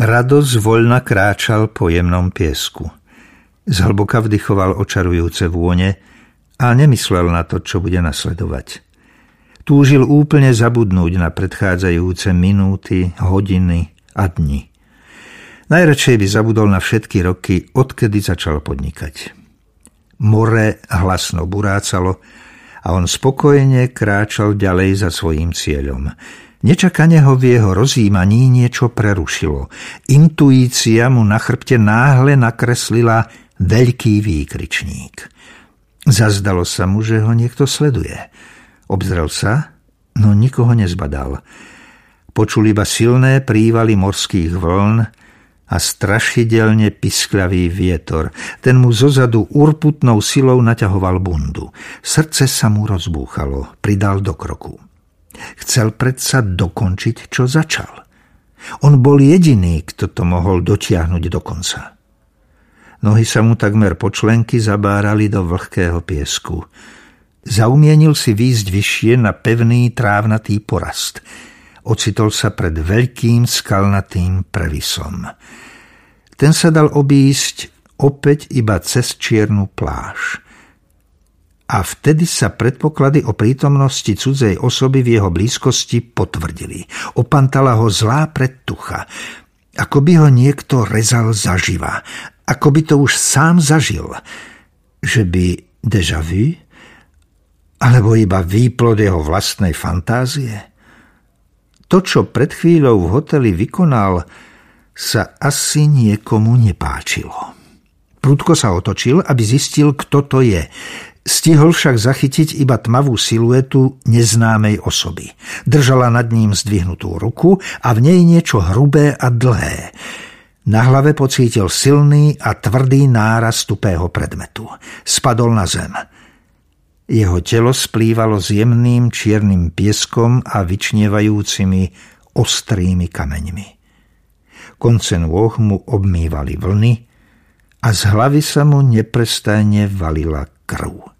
Radosť voľna kráčal po jemnom piesku. Zhlboka vdychoval očarujúce vône a nemyslel na to, čo bude nasledovať. Túžil úplne zabudnúť na predchádzajúce minúty, hodiny a dni. Najradšej by zabudol na všetky roky, odkedy začal podnikať. More hlasno burácalo a on spokojne kráčal ďalej za svojím cieľom – Nečakane ho v jeho rozjímaní niečo prerušilo. Intuícia mu na chrbte náhle nakreslila veľký výkričník. Zazdalo sa mu, že ho niekto sleduje. Obzrel sa, no nikoho nezbadal. Počul iba silné prívaly morských vln a strašidelne piskľavý vietor. Ten mu zozadu urputnou silou naťahoval bundu. Srdce sa mu rozbúchalo, pridal do kroku. Chcel predsa dokončiť, čo začal. On bol jediný, kto to mohol dotiahnuť do konca. Nohy sa mu takmer po členky zabárali do vlhkého piesku. Zaumienil si výjsť vyššie na pevný trávnatý porast. Ocitol sa pred veľkým skalnatým previsom. Ten sa dal obísť opäť iba cez čiernu pláž – a vtedy sa predpoklady o prítomnosti cudzej osoby v jeho blízkosti potvrdili. Opantala ho zlá predtucha, ako by ho niekto rezal zaživa, ako by to už sám zažil, že by deja vu, alebo iba výplod jeho vlastnej fantázie. To, čo pred chvíľou v hoteli vykonal, sa asi niekomu nepáčilo. Prudko sa otočil, aby zistil, kto to je. Stihol však zachytiť iba tmavú siluetu neznámej osoby. Držala nad ním zdvihnutú ruku a v nej niečo hrubé a dlhé. Na hlave pocítil silný a tvrdý náraz tupého predmetu. Spadol na zem. Jeho telo splývalo s jemným čiernym pieskom a vyčnievajúcimi ostrými kameňmi. Konce nôh mu obmývali vlny a z hlavy sa mu neprestajne valila crew.